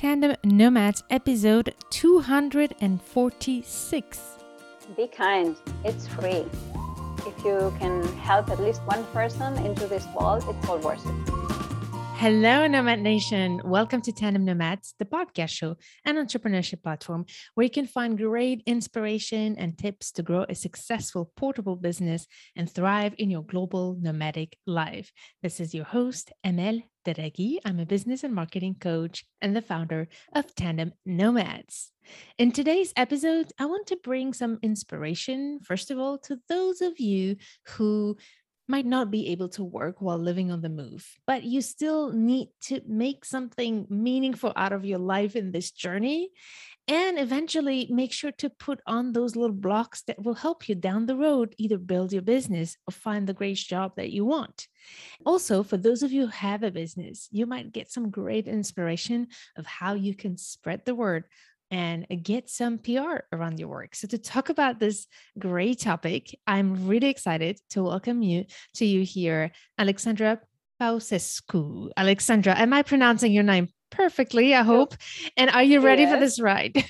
Tandem Nomads episode 246. Be kind, it's free. If you can help at least one person into this world, it's all worth it. Hello, Nomad Nation. Welcome to Tandem Nomads, the podcast show and entrepreneurship platform where you can find great inspiration and tips to grow a successful portable business and thrive in your global nomadic life. This is your host, Amel Derragui. I'm a business and marketing coach and the founder of Tandem Nomads. In today's episode, I want to bring some inspiration, first of all, to those of you who might not be able to work while living on the move, but you still need to make something meaningful out of your life in this journey. And eventually make sure to put on those little blocks that will help you down the road either build your business or find the great job that you want. Also, for those of you who have a business, you might get some great inspiration of how you can spread the word and get some PR around your work. So to talk about this great topic, I'm really excited to welcome you to you here, Alexandra Paucescu. Alexandra, am I pronouncing your name perfectly? I hope. And are you ready yes. for this ride?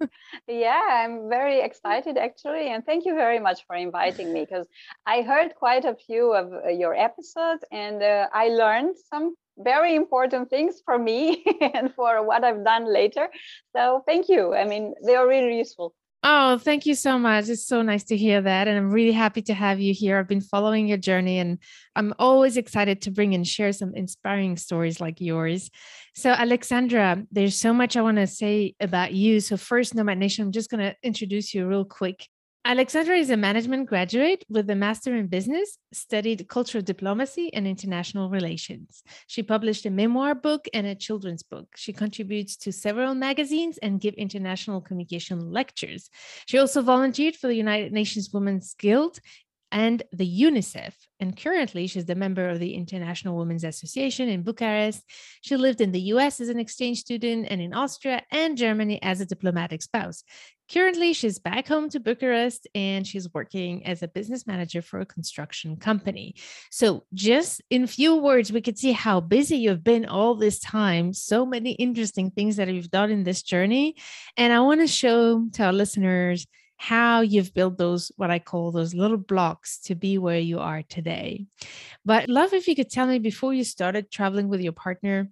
yeah, I'm very excited actually. And thank you very much for inviting me because I heard quite a few of uh, your episodes and uh, I learned some very important things for me and for what I've done later. So thank you. I mean, they are really useful. Oh, thank you so much. It's so nice to hear that. And I'm really happy to have you here. I've been following your journey and I'm always excited to bring and share some inspiring stories like yours. So, Alexandra, there's so much I want to say about you. So, first, Nomad Nation, I'm just going to introduce you real quick. Alexandra is a management graduate with a master in business, studied cultural diplomacy and international relations. She published a memoir book and a children's book. She contributes to several magazines and give international communication lectures. She also volunteered for the United Nations Women's Guild and the UNICEF. And currently, she's the member of the International Women's Association in Bucharest. She lived in the US as an exchange student and in Austria and Germany as a diplomatic spouse. Currently, she's back home to Bucharest and she's working as a business manager for a construction company. So, just in few words, we could see how busy you've been all this time. So many interesting things that you've done in this journey. And I want to show to our listeners how you've built those what I call those little blocks to be where you are today. But love if you could tell me before you started traveling with your partner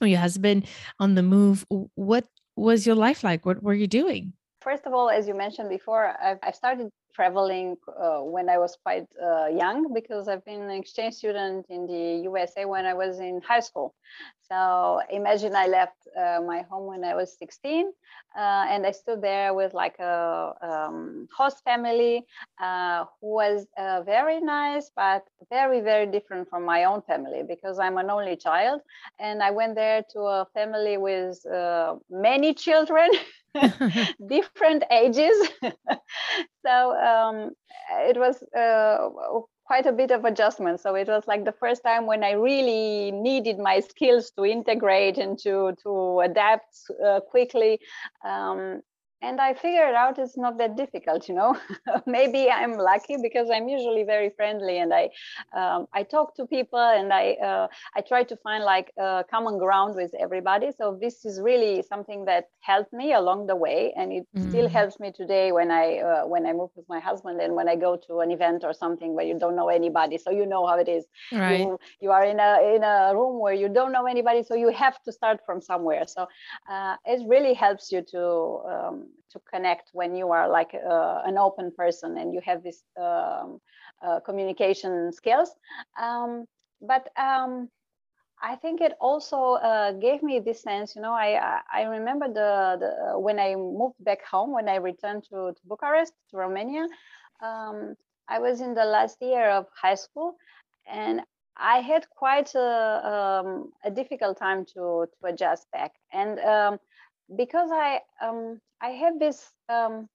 or your husband on the move, what was your life like? What were you doing? First of all, as you mentioned before, I've, I started traveling uh, when I was quite uh, young because I've been an exchange student in the USA when I was in high school. So imagine I left uh, my home when I was 16 uh, and I stood there with like a um, host family uh, who was uh, very nice, but very, very different from my own family because I'm an only child. And I went there to a family with many children. different ages. so um, it was uh, quite a bit of adjustment. So it was like the first time when I really needed my skills to integrate and to to adapt uh, quickly. Um, and i figured out it's not that difficult you know? Maybe i'm lucky because i'm usually very friendly and i um, i talk to people and i uh, i try to find like uh, common ground with everybody. So this is really something that helped me along the way and it mm. still helps me today when i uh, when i move with my husband and when i go to an event or something where you don't know anybody. So you know how it is. Right. you, you are in a in a room where you don't know anybody so you have to start from somewhere. So uh, it really helps you to um, to connect when you are like uh, an open person and you have this um, uh, communication skills. Um, but um, I think it also uh, gave me this sense, you know, I I remember the, the when I moved back home, when I returned to, to Bucharest, to Romania, um, I was in the last year of high school and I had quite a, um, a difficult time to, to adjust back. And um, because I um, I have this um,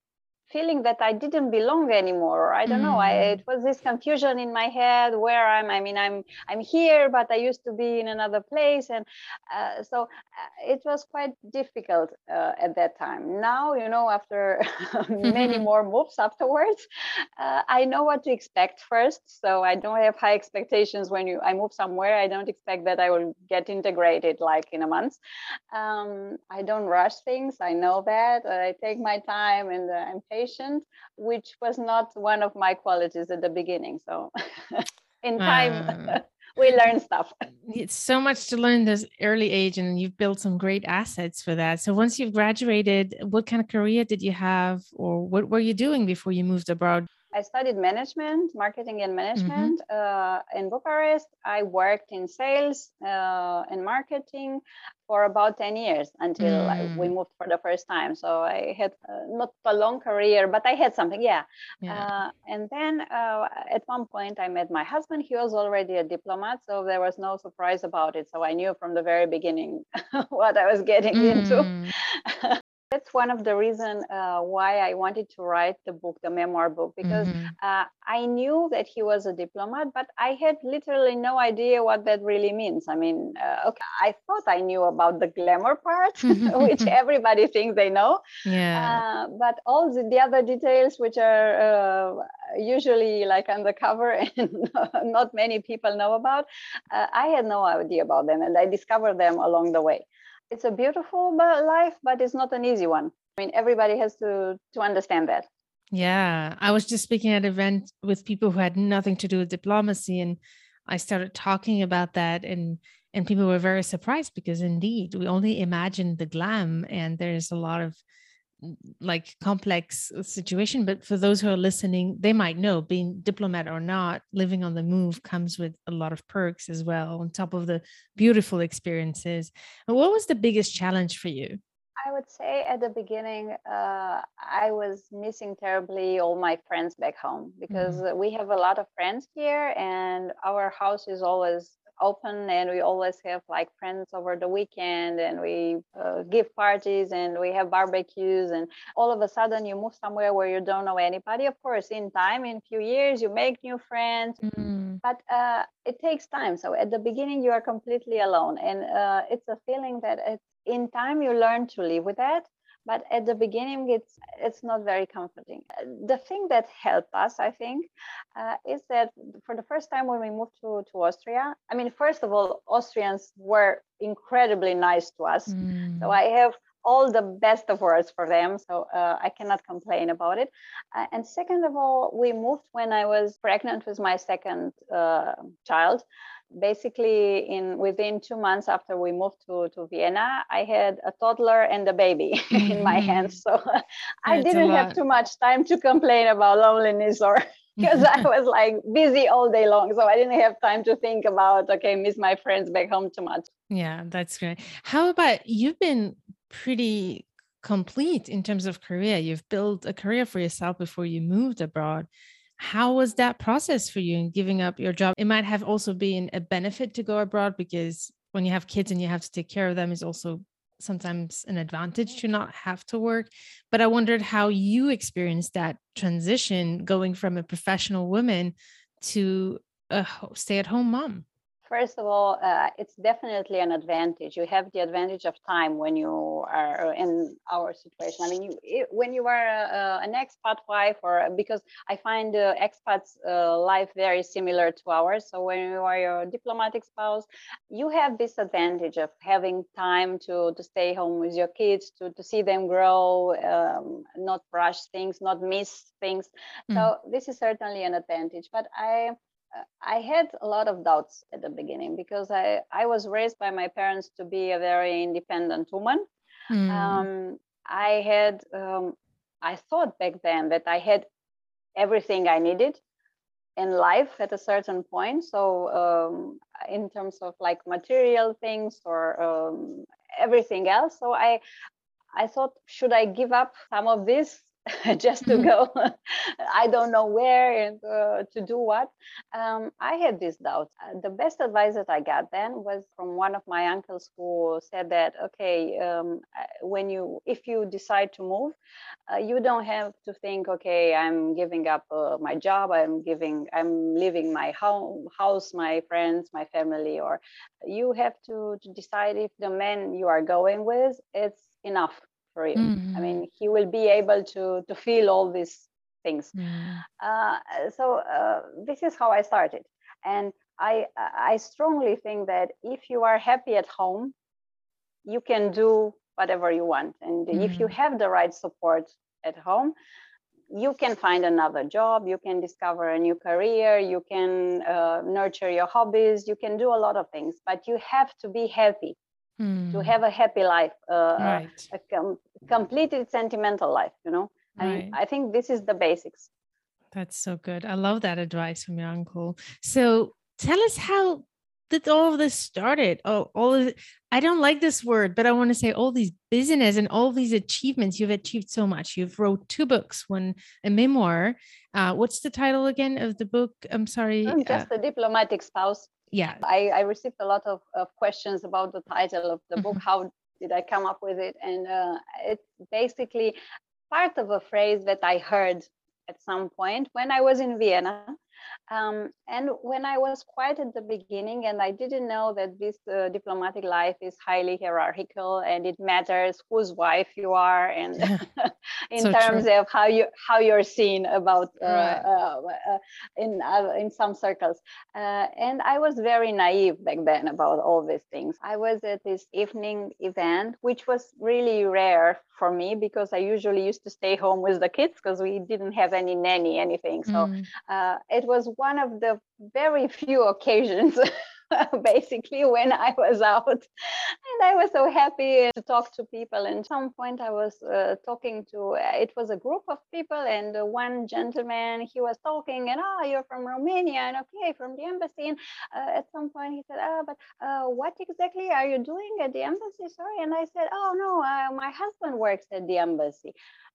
feeling that I didn't belong anymore. I don't know. I, mm. it was this confusion in my head where I'm. I mean, I'm I'm here, but I used to be in another place, and uh, so uh, it was quite difficult uh, at that time. Now, you know, after many more moves afterwards, uh, I know what to expect first. So I don't have high expectations when you I move somewhere. I don't expect that I will get integrated like in a month. Um, I don't rush things. I know that. I take my time and uh, I'm patient, which was not one of my qualities at the beginning. So in time, uh, we learn stuff. It's so much to learn this early age, and you've built some great assets for that. So once you've graduated, what kind of career did you have, or what were you doing before you moved abroad? I studied management, marketing and management mm-hmm. uh, in Bucharest. I worked in sales uh, and marketing for about 10 years until mm. we moved for the first time. So I had uh, not a long career, but I had something, yeah. yeah. Uh, and then uh, at one point, I met my husband. He was already a diplomat, so there was no surprise about it. So I knew from the very beginning what I was getting mm. into. that's one of the reasons uh, why I wanted to write the book, the memoir book, because mm-hmm. uh, I knew that he was a diplomat, but I had literally no idea what that really means. I mean, uh, okay, I thought I knew about the glamour part, which everybody thinks they know. Yeah. Uh, but all the, the, other details, which are uh, usually like undercover and not many people know about, uh, I had no idea about them, and I discovered them along the way it's a beautiful uh, life, but it's not an easy one. I mean, everybody has to to understand that. Yeah, I was just speaking at an event with people who had nothing to do with diplomacy, and I started talking about that, and and people were very surprised because indeed we only imagine the glam, and there's a lot of like complex uh, situation but for those who are listening they might know being diplomat or not living on the move comes with a lot of perks as well on top of the beautiful experiences and what was the biggest challenge for you I would say at the beginning, uh, I was missing terribly all my friends back home because mm-hmm. we have a lot of friends here, and our house is always open and we always have like friends over the weekend and we uh, give parties and we have barbecues and all of a sudden you move somewhere where you don't know anybody. Of course in time in a few years you make new friends. Mm. but uh, it takes time. So at the beginning you are completely alone. And uh, it's a feeling that it's in time you learn to live with that but at the beginning it's it's not very comforting. The thing that helped us i think uh, is that for the first time when we moved to, to austria i mean first of all austrians were incredibly nice to us. Mm. so i have all the best of words for them so uh, i cannot complain about it. Uh, and second of all we moved when i was pregnant with my second uh, child basically in within two months after we moved to, to vienna i had a toddler and a baby mm-hmm. in my mm-hmm. hands. So i didn't have too much time to complain about loneliness or because i was like busy all day long. So i didn't have time to think about okay miss my friends back home too much. Yeah that's great. How about you've been pretty complete in terms of career. You've built a career for yourself before you moved abroad how was that process for you in giving up your job? It might have also been a benefit to go abroad because when you have kids and you have to take care of them is also sometimes an advantage to not have to work. But I wondered how you experienced that transition going from a professional woman to a stay at home mom. First of all, uh, it's definitely an advantage. You have the advantage of time when you are in our situation. I mean, you, it, when you are uh, an expat wife, or because I find uh, expats' life very similar to ours. So when you are your diplomatic spouse, you have this advantage of having time to to stay home with your kids, to to see them grow, um, not rush things, not miss things. Mm. So this is certainly an advantage. But I I had a lot of doubts at the beginning because I, I was raised by my parents to be a very independent woman. Mm. Um, I had, um, I thought back then that I had everything I needed in life at a certain point. So, um, in terms of like material things or um, everything else, so I, I thought, should I give up some of this just to mm-hmm. go. I don't know where and uh, to do what. Um, i had this doubt. Uh, the best advice that i got then was from one of my uncles who said that okay um, when you if you decide to move uh, you don't have to think okay i'm giving up uh, my job. I'm giving i'm leaving my home house my friends my family or you have to, to decide if the man you are going with it's enough for you. Mm-hmm. I mean, he will be able to to feel all these things. Mm-hmm. Uh, so uh, this is how I started, and I I strongly think that if you are happy at home, you can do whatever you want, and mm-hmm. if you mm-hmm. have the right support at home. You can find another job, you can discover a new career, you can uh, nurture your hobbies, you can do a lot of things, but you have to be happy mm. to hmm. have a happy life, uh, right. a com- completed sentimental life, you know. Right. I, mean, I think this is the basics. That's so good. I love that advice from your uncle. So tell us how did all of this started? Oh, all of it. I don't like this word, but I want to say all these business and all these achievements. You've achieved so much. You've wrote two books, one a memoir. Uh, what's the title again of the book? I'm sorry. I'm just uh, a diplomatic spouse yeah I, I received a lot of, of questions about the title of the book mm-hmm. how did i come up with it and uh, it's basically part of a phrase that i heard at some point when i was in vienna um, and when I was quite at the beginning, and I didn't know that this uh, diplomatic life is highly hierarchical and it matters whose wife you are, and in so terms true. of how you how you're seen about uh, right. uh, uh in in some circles. Uh, and I was very naive back then about all these things. I was at this evening event, which was really rare for me because I usually used to stay home with the kids because we didn't have any nanny, anything. So mm. uh, it was one of the very few occasions basically when I was out. And I was so happy to talk to people. And some point, I was uh, talking to, uh, it was a group of people, and uh, one gentleman, he was talking, and oh, you're from Romania, and okay, from the embassy. And uh, at some point, he said, oh, but uh, what exactly are you doing at the embassy? Sorry. And I said, oh, no, uh, my husband works at the embassy.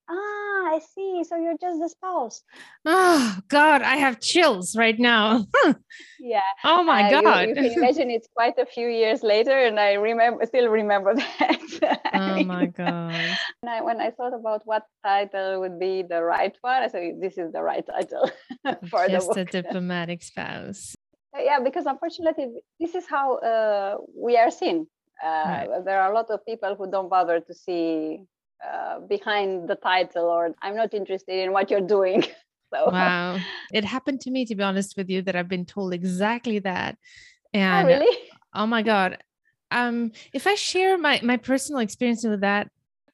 Ah, I see. So you're just the spouse. Oh God, I have chills right now. yeah. Oh my uh, God. You, you, can imagine it's quite a few years later, and I remember still remember that. oh my God. I, when I thought about what title would be the right one, I said this is the right title for just the book. a diplomatic spouse. Uh, yeah, because unfortunately, this is how uh, we are seen. Uh, right. There are a lot of people who don't bother to see uh, behind the title or i'm not interested in what you're doing so wow it happened to me to be honest with you that i've been told exactly that oh, and oh, really oh my god um if i share my my personal experience with that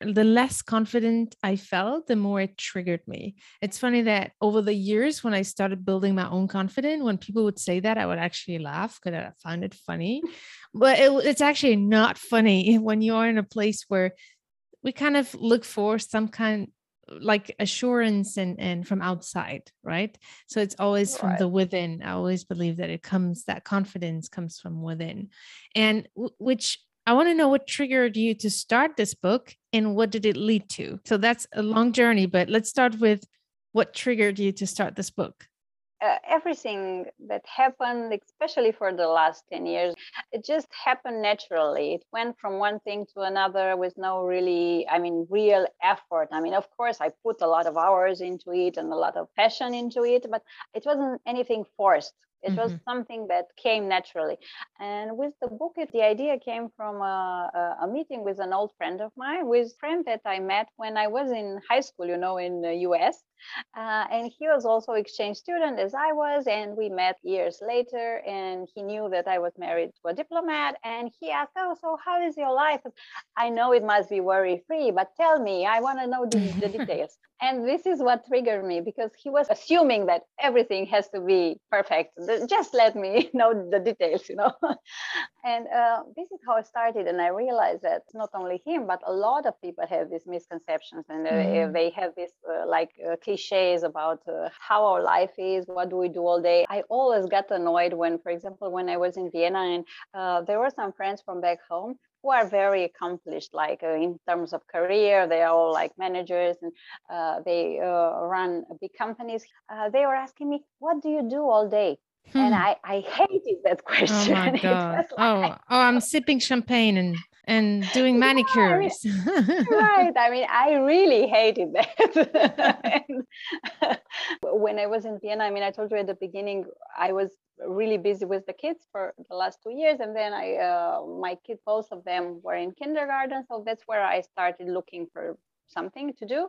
the less confident I felt, the more it triggered me. It's funny that over the years, when I started building my own confidence, when people would say that, I would actually laugh because I found it funny. But it, it's actually not funny when you are in a place where we kind of look for some kind like assurance and and from outside right? So it's always from right. the within. I always believe that it comes that confidence comes from within. And w- which i want to know what triggered you to start this book and what did it lead to? So that's a long journey but let's start with what triggered you to start this book uh, everything that happened, especially for the last 10 years, it just happened naturally. It went from one thing to another with no really, I mean, real effort. I mean, of course, I put a lot of hours into it and a lot of passion into it, but it wasn't anything forced. It mm-hmm. was something that came naturally. And with the book, it, the idea came from a, a, meeting with an old friend of mine, with a friend that I met when I was in high school, you know, in the US. Uh, and he was also exchange student as I was, and we met years later. And he knew that I was married to a diplomat, and he asked, "Oh, so how is your life?" I know it must be worry free, but tell me, I want to know the, the details. And this is what triggered me because he was assuming that everything has to be perfect. Just let me know the details, you know. and uh, this is how I started, and I realized that not only him, but a lot of people have these misconceptions, and mm. they have this uh, like uh, cliches about uh, how our life is, what do we do all day. I always got annoyed when, for example, when I was in Vienna and uh, there were some friends from back home who are very accomplished, like uh, in terms of career, they are all like managers and uh, they uh, run big companies. Uh, they were asking me, "What do you do all day?" Hmm. And I, I hated that question. Oh my god! Like, oh, oh, I'm sipping champagne and and doing manicures. Right. I mean, I really hated that. when I was in Vienna, I mean, I told you at the beginning, I was really busy with the kids for the last two years, and then I, uh, my kids, both of them were in kindergarten, so that's where I started looking for something to do.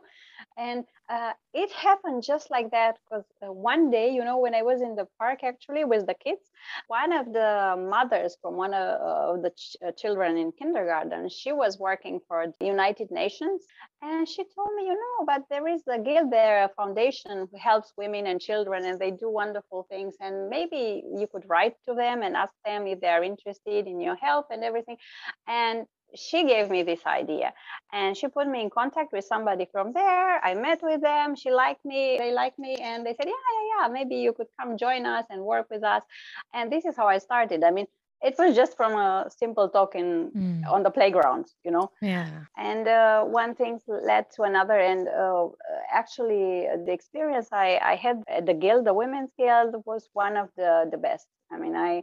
And uh, it happened just like that because uh, one day you know when i was in the park actually with the kids one of the mothers from one of the ch- uh, children in kindergarten she was working for the united nations and she told me you know but there is the gilder foundation who helps women and children and they do wonderful things and maybe you could write to them and ask them if they're interested in your help and everything. And she gave me this idea and she put me in contact with somebody from there. I met with them. She liked me they liked me and they said yeah yeah yeah maybe you could come join us and work with us. And this is how i started. I mean it was just from a simple talk in mm. on the playground you know? Yeah. And uh, one thing led to another and uh, actually the experience I, I had at the guild the women's guild was one of the the best. I mean i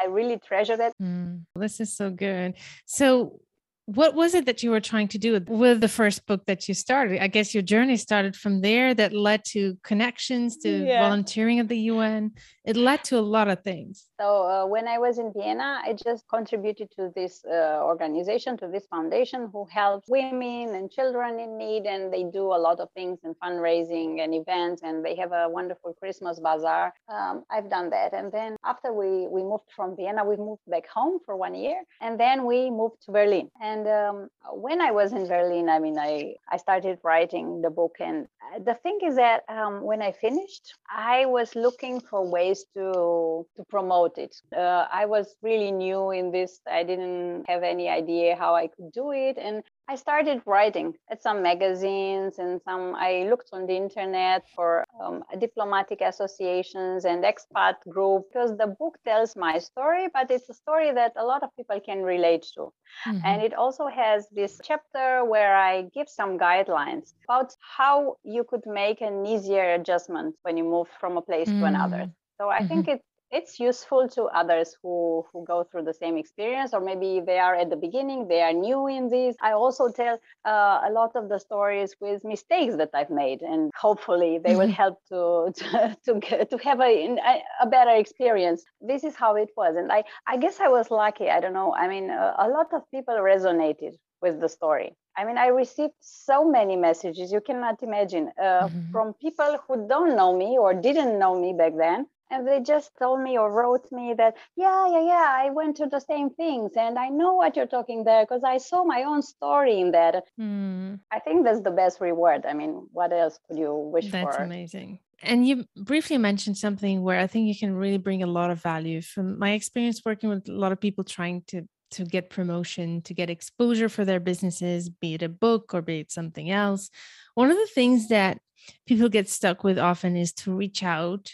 I really treasure that. Mm, this is so good. So, what was it that you were trying to do with the first book that you started? I guess your journey started from there that led to connections to yeah. volunteering at the UN. It led to a lot of things. So uh, when I was in Vienna, I just contributed to this uh, organization, to this foundation who helps women and children in need. And they do a lot of things and fundraising and events. And they have a wonderful Christmas bazaar. Um, I've done that. And then after we, we moved from Vienna, we moved back home for one year. And then we moved to Berlin. And and um, when I was in Berlin, I mean, I, I started writing the book. And uh, the thing is that um, when I finished, I was looking for ways to, to promote it. Uh, I was really new in this. I didn't have any idea how I could do it. And I started writing at some magazines and some. I looked on the internet for um, diplomatic associations and expat group because the book tells my story, but it's a story that a lot of people can relate to. Mm-hmm. And it also has this chapter where I give some guidelines about how you could make an easier adjustment when you move from a place mm-hmm. to another. Mm. So I mm-hmm. think it it's useful to others who who go through the same experience or maybe they are at the beginning they are new in this i also tell uh, a lot of the stories with mistakes that i've made and hopefully they will mm-hmm. help to to to, get, to have a, a better experience this is how it was and i i guess i was lucky i don't know i mean a, a lot of people resonated with the story I mean, I received so many messages you cannot imagine uh, mm-hmm. from people who don't know me or didn't know me back then, and they just told me or wrote me that yeah yeah yeah i went to the same things and i know what you're talking there because i saw my own story in that. Mm. i think that's the best reward. I mean what else could you wish that's for? that's amazing. And you briefly mentioned something where i think you can really bring a lot of value. From my experience working with a lot of people trying to to get promotion to get exposure for their businesses be it a book or be it something else one of the things that people get stuck with often is to reach out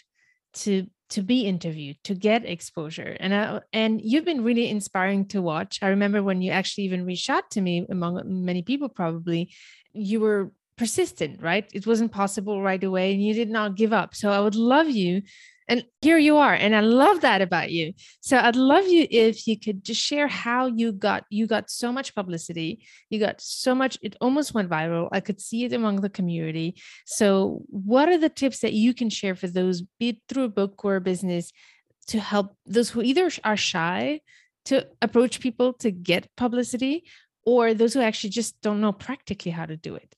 to to be interviewed to get exposure and uh, and you've been really inspiring to watch. I remember when you actually even reached out to me among many people probably you were persistent right? It wasn't possible right away and you did not give up. So i would love you and here you are and i love that about you. So i'd love you if you could just share how you got you got so much publicity. You got so much it almost went viral. I could see it among the community. So what are the tips that you can share for those be it through a book or a business to help those who either are shy to approach people to get publicity or those who actually just don't know practically how to do it?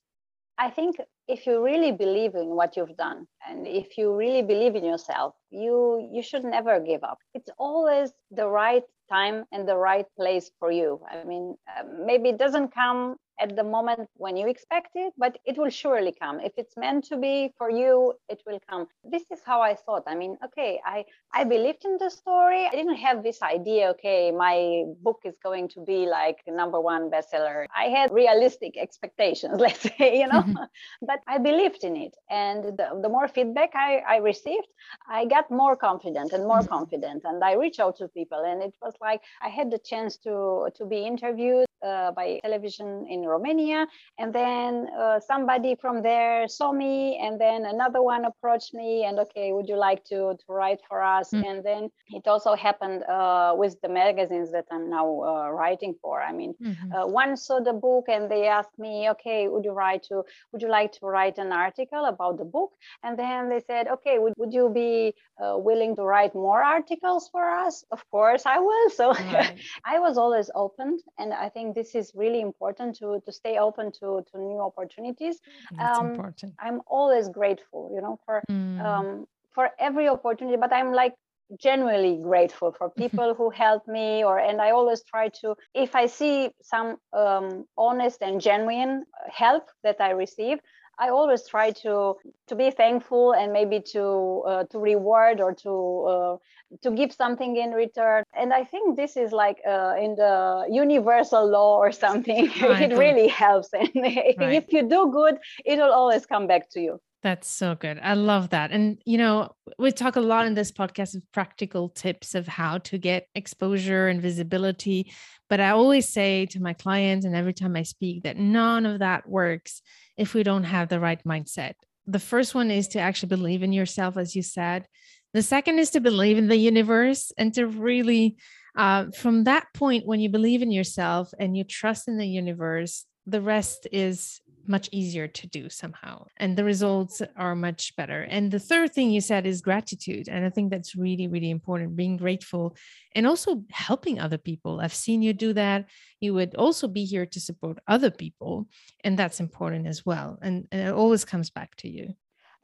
I think if you really believe in what you've done and if you really believe in yourself you you should never give up. It's always the right time and the right place for you i mean uh, maybe it doesn't come at the moment when you expect it, but it will surely come. If it's meant to be for you, it will come. This is how I thought. I mean, okay, I, I believed in the story. I didn't have this idea, okay, my book is going to be like number one bestseller. I had realistic expectations, let's say, you know, mm-hmm. but I believed in it. And the, the more feedback I, I received, I got more confident and more mm-hmm. confident. And I reached out to people and it was like I had the chance to to be interviewed uh, by television in Romania, and then uh, somebody from there saw me, and then another one approached me, and okay, would you like to to write for us? Mm. And then it also happened uh, with the magazines that I'm now uh, writing for. I mean, mm-hmm. Uh, one saw the book and they asked me, okay, would you write to would you like to write an article about the book? And then they said, okay, would, would you be uh, willing to write more articles for us? Of course, I will. So right. I was always open, and I think this is really important to to stay open to to new opportunities. That's um, important. I'm always grateful, you know, for mm. um, for every opportunity. But I'm like genuinely grateful for people who help me or and i always try to if i see some um, honest and genuine help that i receive I always try to to be thankful and maybe to uh, to reward or to uh, to give something in return. And I think this is like uh, in the universal law or something. Right. it really helps. And right. if you do good, it will always come back to you. That's so good. I love that. And, you know, we talk a lot in this podcast of practical tips of how to get exposure and visibility. But I always say to my clients and every time I speak that none of that works if we don't have the right mindset. The first one is to actually believe in yourself, as you said. The second is to believe in the universe and to really, uh, from that point, when you believe in yourself and you trust in the universe, the rest is much easier to do somehow and the results are much better. And the third thing you said is gratitude and i think that's really really important being grateful and also helping other people. I've seen you do that. You would also be here to support other people and that's important as well and, and it always comes back to you.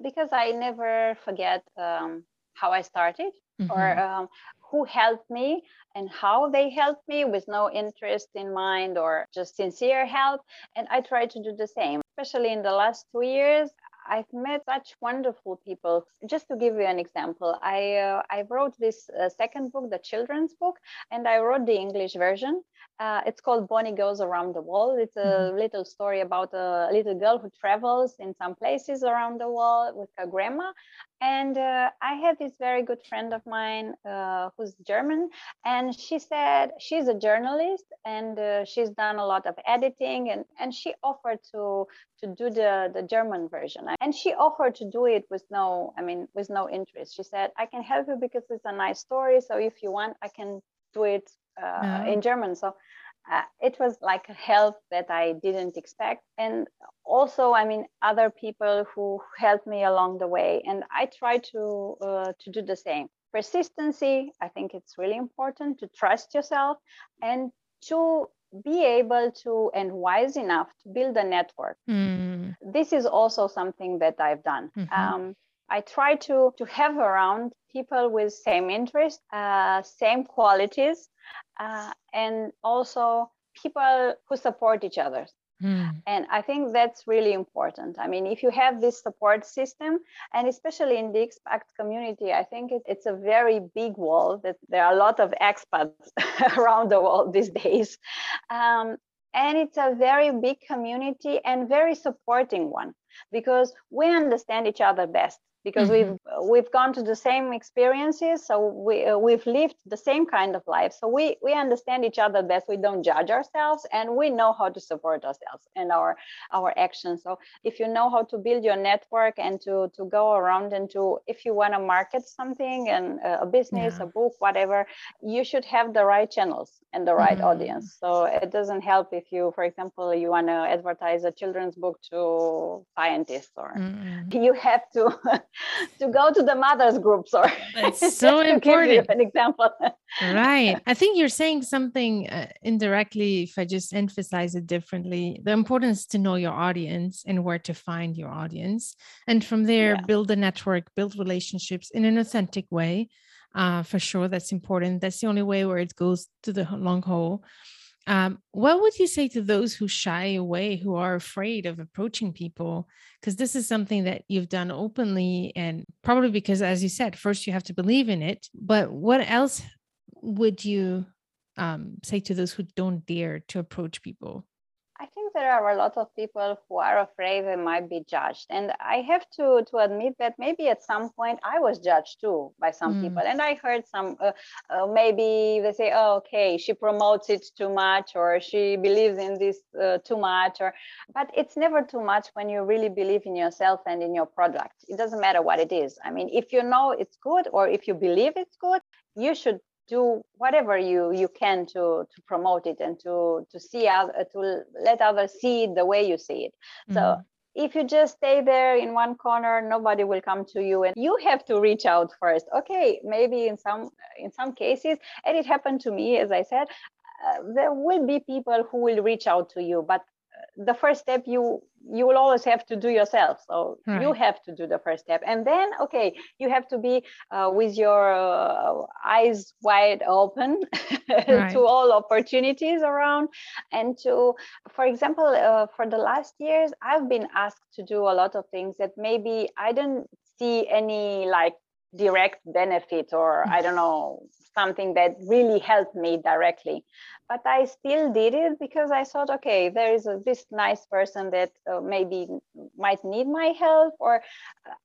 Because i never forget um, how i started mm-hmm. or um, who helped me and how they helped me with no interest in mind or just sincere help. And I try to do the same, especially in the last two years. I've met such wonderful people. Just to give you an example, I uh, I wrote this uh, second book, the children's book, and I wrote the English version. Uh, it's called Bonnie Goes Around the World. It's a mm-hmm. little story about a little girl who travels in some places around the world with her grandma. And uh, I have this very good friend of mine uh, who's German, and she said she's a journalist and uh, she's done a lot of editing, and, and she offered to to do the the German version. And she offered to do it with no, I mean, with no interest. She said, "I can help you because it's a nice story. So if you want, I can do it uh, in German." So uh, it was like a help that I didn't expect. And also, I mean, other people who helped me along the way. And I try to, uh, to do the same. Persistency, I think it's really important to trust yourself and to be able to and wise enough to build a network. Mm. This is also something that I've done. Mm-hmm. Um, I try to to have around people with same interests, uh, same qualities, uh, and also people who support each other. Mm. And I think that's really important. I mean, if you have this support system, and especially in the expat community, I think it, it's a very big world. That there are a lot of expats around the world these days, um, and it's a very big community and very supporting one because we understand each other best because mm-hmm. we've we've gone to the same experiences so we uh, we've lived the same kind of life so we we understand each other best we don't judge ourselves and we know how to support ourselves and our our actions so if you know how to build your network and to to go around and to if you want to market something and uh, a business yeah. a book whatever you should have the right channels and the right mm-hmm. audience so it doesn't help if you for example you want to advertise a children's book to scientists or mm-hmm. you have to to go to the mothers groups or it's so important. an example. Right. I think you're saying something uh, indirectly if i just emphasize it differently. The importance to know your audience and where to find your audience and from there yeah. build a network build relationships in an authentic way. Uh, for sure that's important. That's the only way where it goes to the long haul um, what would you say to those who shy away, who are afraid of approaching people? Because this is something that you've done openly, and probably because, as you said, first you have to believe in it. But what else would you um, say to those who don't dare to approach people? There are a lot of people who are afraid they might be judged. And I have to, to admit that maybe at some point I was judged too by some mm. people. And I heard some, uh, uh, maybe they say, oh, okay, she promotes it too much or she believes in this uh, too much. Or, but it's never too much when you really believe in yourself and in your product. It doesn't matter what it is. I mean, if you know it's good or if you believe it's good, you should do whatever you you can to to promote it and to to see other to let others see it the way you see it mm-hmm. so if you just stay there in one corner nobody will come to you and you have to reach out first okay maybe in some in some cases and it happened to me as i said uh, there will be people who will reach out to you but the first step you you will always have to do yourself so right. you have to do the first step and then okay you have to be uh, with your uh, eyes wide open right. to all opportunities around and to for example uh, for the last years i've been asked to do a lot of things that maybe i didn't see any like direct benefit or i don't know something that really helped me directly but i still did it because i thought okay there is a, this nice person that uh, maybe might need my help or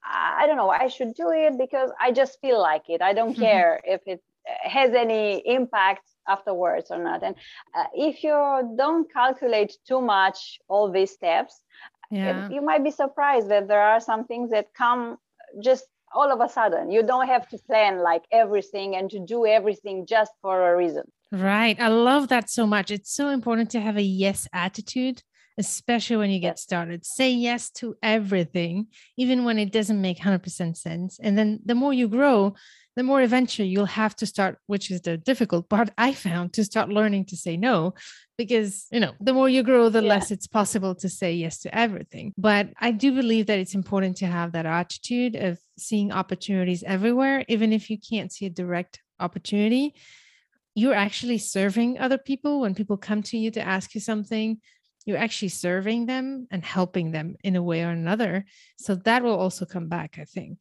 i don't know i should do it because i just feel like it i don't mm-hmm. care if it has any impact afterwards or not and uh, if you don't calculate too much all these steps yeah. you might be surprised that there are some things that come just all of a sudden you don't have to plan like everything and to do everything just for a reason. Right. I love that so much. It's so important to have a yes attitude especially when you get started say yes to everything even when it doesn't make 100% sense and then the more you grow the more eventually you'll have to start, which is the difficult part I found to start learning to say no, because, you know, the more you grow, the yeah. less it's possible to say yes to everything. But I do believe that it's important to have that attitude of seeing opportunities everywhere, even if you can't see a direct opportunity. You're actually serving other people when people come to you to ask you something you're actually serving them and helping them in a way or another. So that will also come back, I think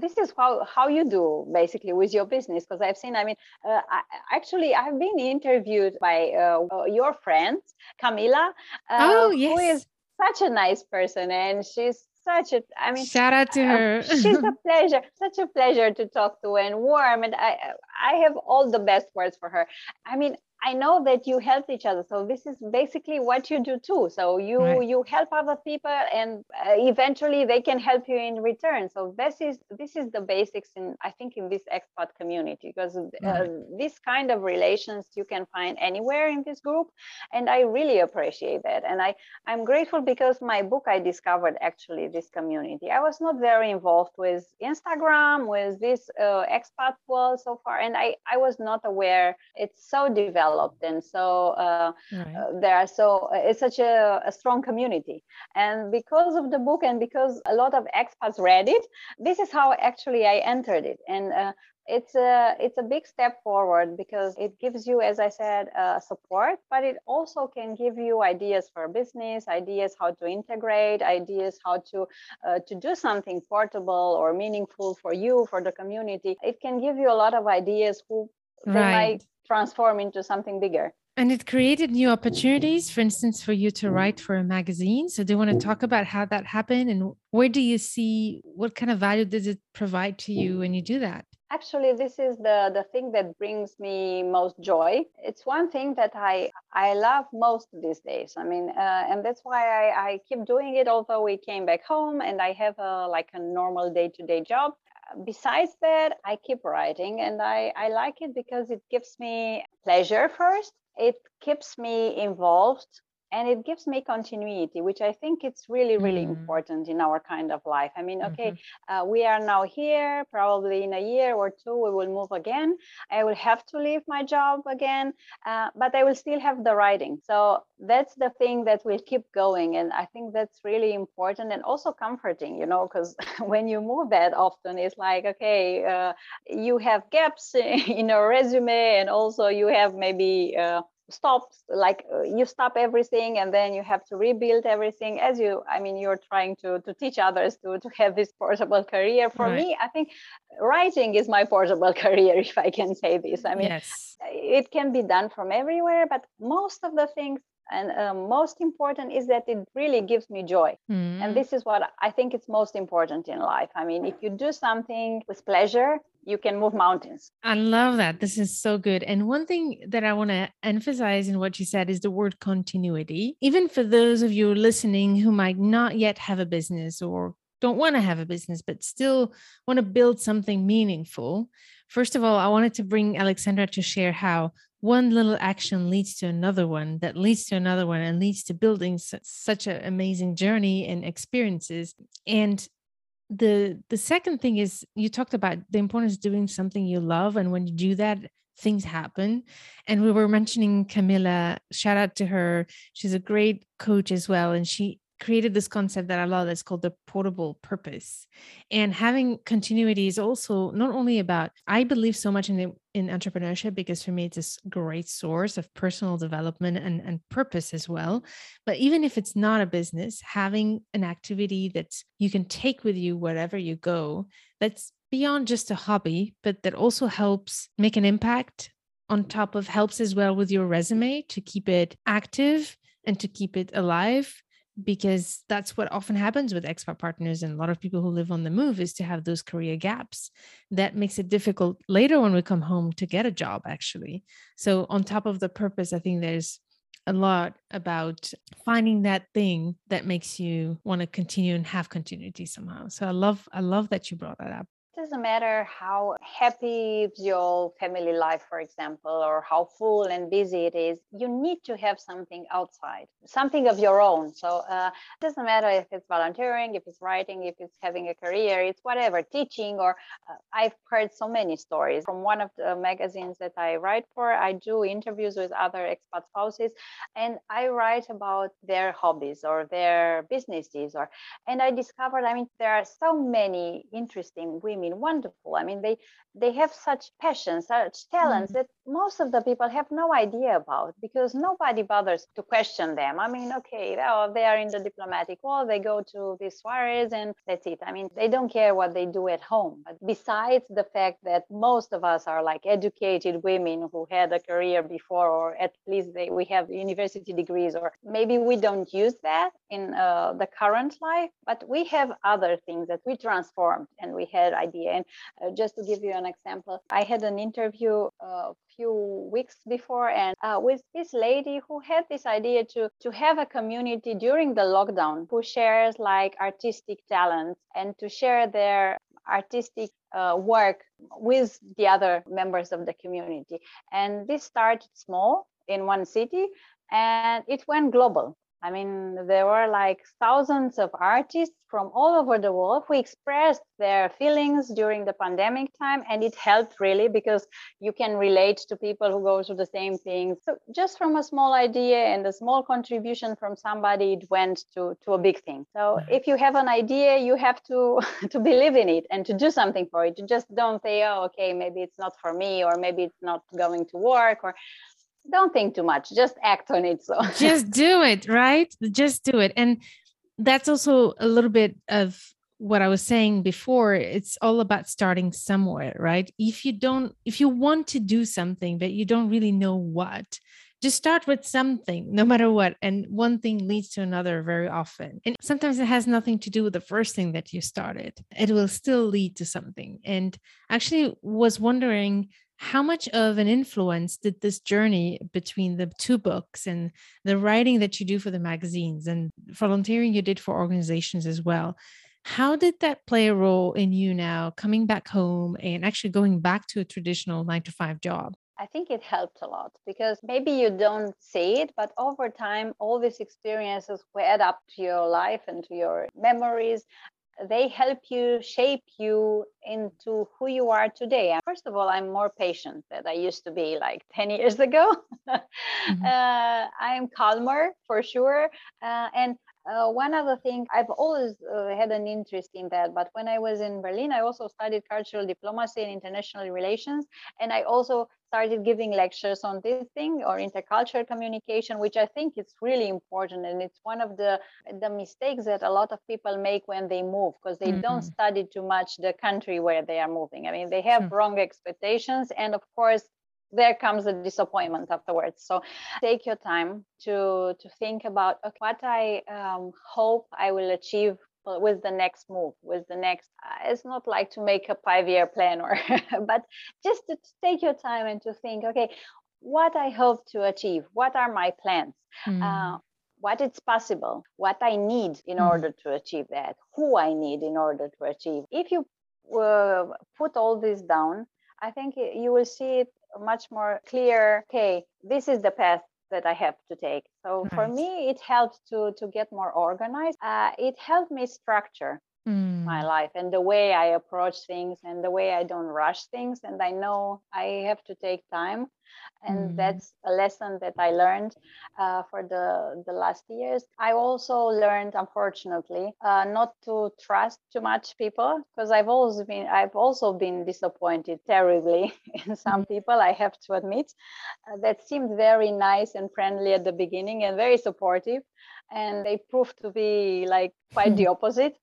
this is how how you do basically with your business because i've seen i mean uh, I, actually i've been interviewed by uh, uh your friend camila uh, oh, yes. who is such a nice person and she's such a i mean shout out to uh, her she's a pleasure such a pleasure to talk to and warm and i i have all the best words for her i mean I know that you help each other. So this is basically what you do too. So you right. you help other people, and uh, eventually they can help you in return. So this is this is the basics in I think in this expat community because uh, right. this kind of relations you can find anywhere in this group, and I really appreciate that. And I I'm grateful because my book I discovered actually this community. I was not very involved with Instagram with this uh, expat world so far, and I I was not aware it's so developed developed. And so uh, right. uh, there are so uh, it's such a, a, strong community. And because of the book and because a lot of expats read it this is how actually i entered it. And uh, it's a it's a big step forward because it gives you as i said uh, support but it also can give you ideas for business ideas how to integrate ideas how to uh, to do something portable or meaningful for you for the community. It can give you a lot of ideas who right. might transform into something bigger. And it created new opportunities, for instance, for you to write for a magazine. So, do you want to talk about how that happened and where do you see what kind of value does it provide to you when you do that? Actually, this is the, the thing that brings me most joy. It's one thing that I I love most these days. I mean, uh, and that's why I, I keep doing it. Although we came back home and I have a like a normal day to day job, besides that, I keep writing and I, I like it because it gives me pleasure first. It keeps me involved and it gives me continuity which i think it's really really mm. important in our kind of life i mean okay mm-hmm. uh, we are now here probably in a year or two we will move again i will have to leave my job again uh, but i will still have the writing so that's the thing that will keep going and i think that's really important and also comforting you know because when you move that often it's like okay uh, you have gaps in your resume and also you have maybe uh, stops like uh, you stop everything and then you have to rebuild everything as you i mean you're trying to to teach others to to have this portable career for right. me i think writing is my portable career if i can say this i mean yes. it can be done from everywhere but most of the things and uh, most important is that it really gives me joy. Mm. and this is what i think is most important in life. I mean if you do something with pleasure you can move mountains. I love that. This is so good. And one thing that i want to emphasize in what you said is the word continuity. Even for those of you listening who might not yet have a business or don't want to have a business but still want to build something meaningful first of all i wanted to bring alexandra to share how one little action leads to another one that leads to another one and leads to building such an amazing journey and experiences. And the the second thing is you talked about the importance of doing something you love and when you do that things happen. And we were mentioning camilla. Shout out to her. She's a great coach as well and she created this concept that I love that's called the portable purpose. And having continuity is also not only about, I believe so much in the, in entrepreneurship because for me it's a great source of personal development and, and purpose as well. But even if it's not a business, having an activity that you can take with you wherever you go, that's beyond just a hobby, but that also helps make an impact on top of helps as well with your resume to keep it active and to keep it alive because that's what often happens with expat partners and a lot of people who live on the move is to have those career gaps. That makes it difficult later when we come home to get a job actually. So on top of the purpose i think there's a lot about finding that thing that makes you want to continue and have continuity somehow. So i love i love that you brought that up doesn't matter how happy your family life, for example, or how full and busy it is, you need to have something outside, something of your own. So uh, it doesn't matter if it's volunteering, if it's writing, if it's having a career, it's whatever, teaching, or uh, I've heard so many stories from one of the magazines that I write for. I do interviews with other expat spouses, and I write about their hobbies or their businesses, or and I discovered, I mean, there are so many interesting women mean wonderful. I mean they they have such passion such talents mm. that most of the people have no idea about because nobody bothers to question them. I mean okay oh, they are in the diplomatic world they go to these soirees and that's it. I mean they don't care what they do at home. But besides the fact that most of us are like educated women who had a career before or at least they, we have university degrees or maybe we don't use that in uh, the current life but we have other things that we transformed and we had And uh, just to give you an example, I had an interview a uh, few weeks before and uh, with this lady who had this idea to to have a community during the lockdown who shares like artistic talents and to share their artistic uh, work with the other members of the community. And this started small in one city and it went global. I mean, there were like thousands of artists from all over the world who expressed their feelings during the pandemic time, and it helped really because you can relate to people who go through the same thing. So, just from a small idea and a small contribution from somebody, it went to, to a big thing. So, if you have an idea, you have to to believe in it and to do something for it. You just don't say, "Oh, okay, maybe it's not for me," or maybe it's not going to work, or don't think too much just act on it so just do it right just do it and that's also a little bit of what i was saying before. It's all about starting somewhere right? If you don't if you want to do something but you don't really know what just start with something no matter what and one thing leads to another very often. And sometimes it has nothing to do with the first thing that you started. It will still lead to something. And actually was wondering how much of an influence did this journey between the two books and the writing that you do for the magazines and volunteering you did for organizations as well. How did that play a role in you now coming back home and actually going back to a traditional nine to five job? I think it helped a lot because maybe you don't see it, but over time, all these experiences will add up to your life and to your memories they help you shape you into who you are today. First of all, I'm more patient than I used to be like 10 years ago. mm-hmm. uh, I'm calmer for sure. Uh, and uh, one other thing, I've always uh, had an interest in that. But when I was in Berlin, I also studied cultural diplomacy and international relations. And I also started giving lectures on this thing or intercultural communication, which I think is really important. And it's one of the, the mistakes that a lot of people make when they move because they mm-hmm. don't study too much the country where they are moving. I mean, they have mm-hmm. wrong expectations. And of course, there comes the disappointment afterwards so take your time to to think about okay, what i um, hope i will achieve with the next move with the next uh, it's not like to make a five year plan or but just to take your time and to think okay what i hope to achieve what are my plans mm. uh, what is possible what i need in mm. order to achieve that who i need in order to achieve if you uh, put all this down i think you will see it much more clear okay this is the path that I have to take. So nice. for me, it helped to to get more organized. Uh, it helped me structure mm. my life and the way I approach things and the way I don't rush things. And I know I have to take time and mm. that's a lesson that i learned uh, for the the last years i also learned unfortunately uh, not to trust too much people because i've always been i've also been disappointed terribly in some mm. people i have to admit uh, that seemed very nice and friendly at the beginning and very supportive and they proved to be like quite the opposite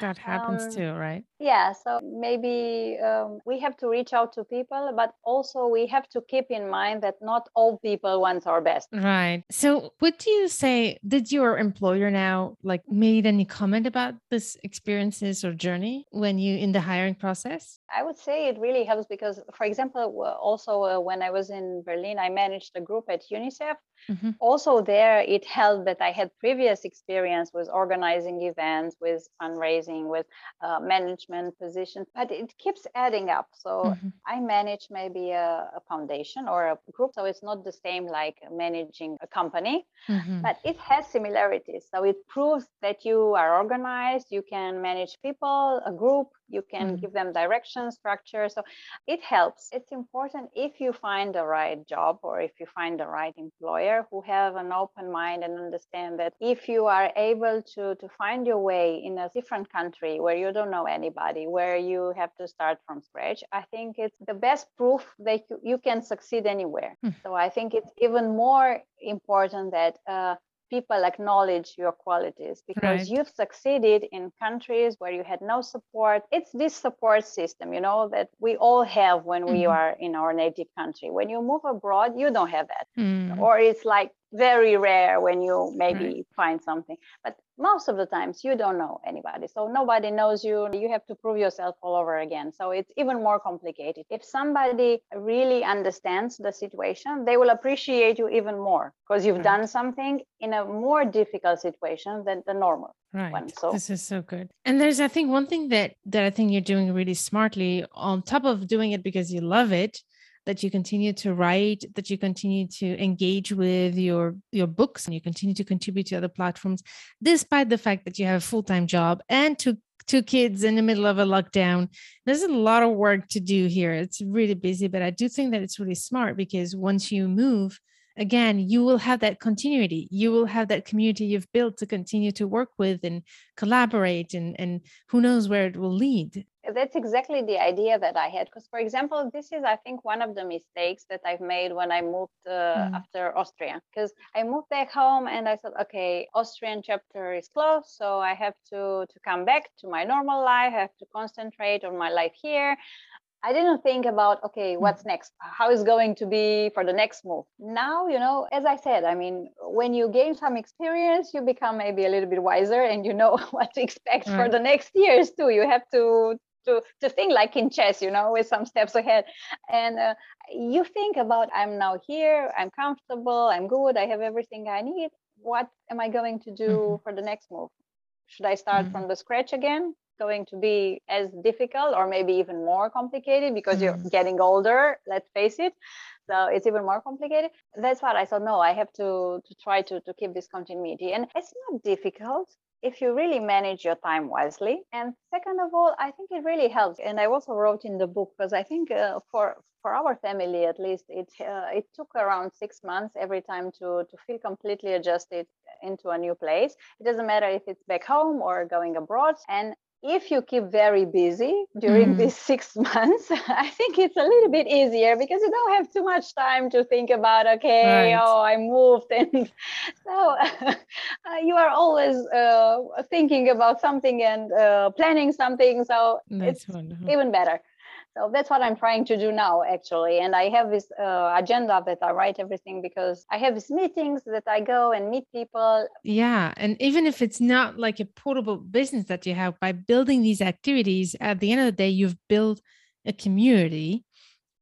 that happens um, too, right? Yeah. So maybe um, we have to reach out to people, but also we have to keep in mind that not all people want our best. Right. So, what do you say? Did your employer now like made any comment about this experiences or journey when you in the hiring process? I would say it really helps because, for example, also uh, when I was in Berlin, I managed a group at UNICEF. Mm-hmm. Also, there it helped that I had previous experience with organizing events, with fundraising, with uh, management positions, but it keeps adding up. So mm-hmm. I manage maybe a, a, foundation or a group, so it's not the same like managing a company, mm-hmm. but it has similarities. So it proves that you are organized, you can manage people, a group, you can mm-hmm. give them direction structure so it helps it's important if you find the right job or if you find the right employer who have an open mind and understand that if you are able to to find your way in a different country where you don't know anybody where you have to start from scratch i think it's the best proof that you, you can succeed anywhere mm-hmm. so i think it's even more important that uh, people acknowledge your qualities because right. you've succeeded in countries where you had no support. It's this support system, you know, that we all have when mm-hmm. we are in our native country. When you move abroad, you don't have that. Mm. Or it's like very rare when you maybe right. find something. But most of the times you don't know anybody so nobody knows you you have to prove yourself all over again so it's even more complicated if somebody really understands the situation they will appreciate you even more because you've right. done something in a more difficult situation than the normal right one. so this is so good and there's i think one thing that that i think you're doing really smartly on top of doing it because you love it that you continue to write that you continue to engage with your your books and you continue to contribute to other platforms despite the fact that you have a full-time job and two two kids in the middle of a lockdown. There's a lot of work to do here. It's really busy but i do think that it's really smart because once you move again you will have that continuity. You will have that community you've built to continue to work with and collaborate and and who knows where it will lead that's exactly the idea that I had. Because, for example, this is, I think, one of the mistakes that I've made when I moved uh, mm. after Austria. Because I moved back home and I thought, okay, Austrian chapter is closed, so I have to to come back to my normal life. I have to concentrate on my life here. I didn't think about, okay, mm. what's next? How is going to be for the next move? Now, you know, as I said, I mean, when you gain some experience, you become maybe a little bit wiser and you know what to expect mm. for the next years too. You have to to to think like in chess you know with some steps ahead. And uh, you think about i'm now here i'm comfortable i'm good i have everything i need. What am i going to do mm-hmm. for the next move? Should i start mm-hmm. from the scratch again? Going to be as difficult or maybe even more complicated because mm-hmm. you're getting older let's face it. So it's even more complicated. That's what i thought no i have to to try to to keep this continuity. And it's not difficult if you really manage your time wisely. And second of all, I think it really helps. And I also wrote in the book because I think uh, for for our family at least, it uh, it took around six months every time to to feel completely adjusted into a new place. It doesn't matter if it's back home or going abroad. And if you keep very busy during mm. these six months, I think it's a little bit easier because you don't have too much time to think about, okay, right. oh, I moved. And so uh, you are always uh, thinking about something and uh, planning something. So That's it's wonderful. even better. So that's what I'm trying to do now, actually. And I have this uh, agenda that I write everything because I have these meetings that I go and meet people. Yeah. And even if it's not like a portable business that you have, by building these activities, at the end of the day, you've built a community.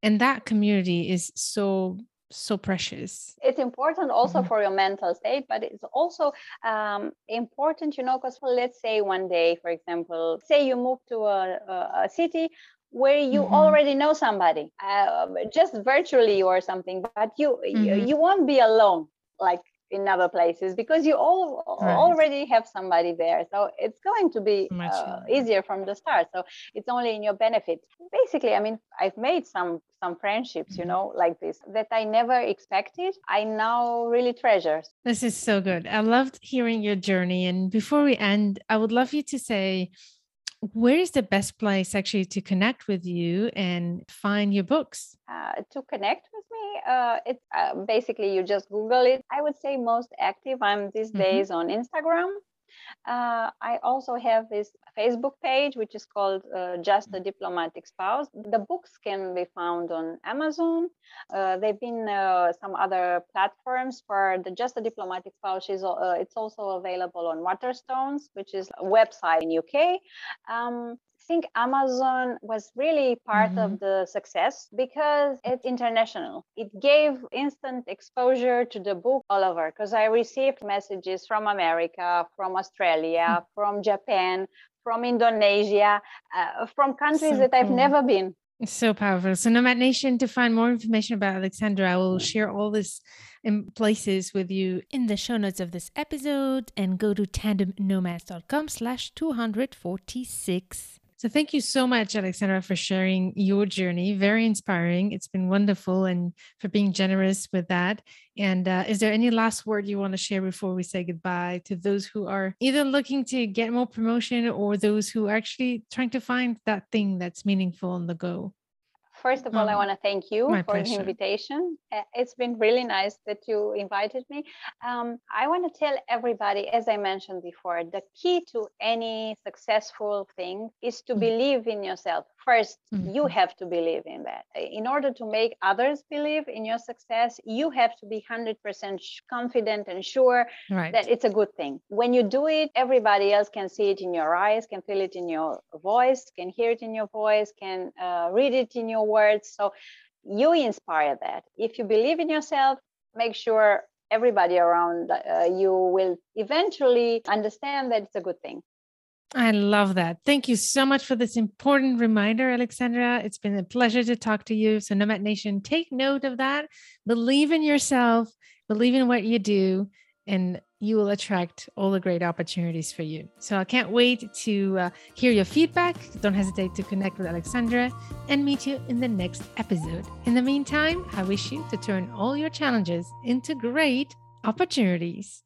And that community is so so precious it's important also mm-hmm. for your mental state but it's also um, important you know because let's say one day for example say you move to a, a city where you mm-hmm. already know somebody uh, just virtually or something but you, mm-hmm. you you won't be alone like in other places because you all right. already have somebody there so it's going to be uh, easier from the start so it's only in your benefit basically i mean i've made some some friendships you mm-hmm. know like this that i never expected i now really treasure this is so good i loved hearing your journey and before we end i would love you to say where is the best place actually to connect with you and find your books? Uh, to connect with me, uh, it's uh, basically you just Google it. I would say most active. I'm these mm-hmm. days on Instagram. Uh, I also have this Facebook page, which is called uh, Just a Diplomatic Spouse. The books can be found on Amazon. Uh, there have been uh, some other platforms for the Just a Diplomatic Spouse. Is, uh, it's also available on Waterstones, which is a website in UK. Um, think Amazon was really part mm-hmm. of the success because it's international. It gave instant exposure to the book all over because I received messages from America, from Australia, mm-hmm. from Japan, from Indonesia, uh, from countries so that I've never been. It's so powerful. So, Nomad Nation, to find more information about Alexandra, I will share all this in places with you in the show notes of this episode and go to tandemnomads.com slash 246. So thank you so much, Alexandra, for sharing your journey. Very inspiring. It's been wonderful and for being generous with that. And uh, is there any last word you want to share before we say goodbye to those who are either looking to get more promotion or those who are actually trying to find that thing that's meaningful on the go? First of all, I oh, want to thank you for pleasure. the invitation. It's been really nice that you invited me. Um, I want to tell everybody, as I mentioned before, the key to any successful thing is to mm-hmm. believe in yourself. First, mm-hmm. you have to believe in that. In order to make others believe in your success, you have to be 100% confident and sure right. that it's a good thing. When you do it, everybody else can see it in your eyes, can feel it in your voice, can hear it in your voice, can uh, read it in your words. So you inspire that. If you believe in yourself, make sure everybody around uh, you will eventually understand that it's a good thing. I love that. Thank you so much for this important reminder, Alexandra. It's been a pleasure to talk to you. So, Nomad Nation, take note of that. Believe in yourself, believe in what you do, and you will attract all the great opportunities for you. So, I can't wait to uh, hear your feedback. Don't hesitate to connect with Alexandra and meet you in the next episode. In the meantime, I wish you to turn all your challenges into great opportunities.